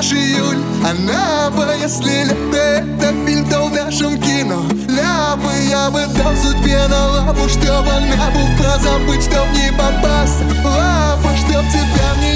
наш июль А бы, если лето это фильм, то в нашем кино. Ляпы я бы дал судьбе на лапу Чтобы она бы позабыть, чтоб не попасть. Лапа, чтоб тебя не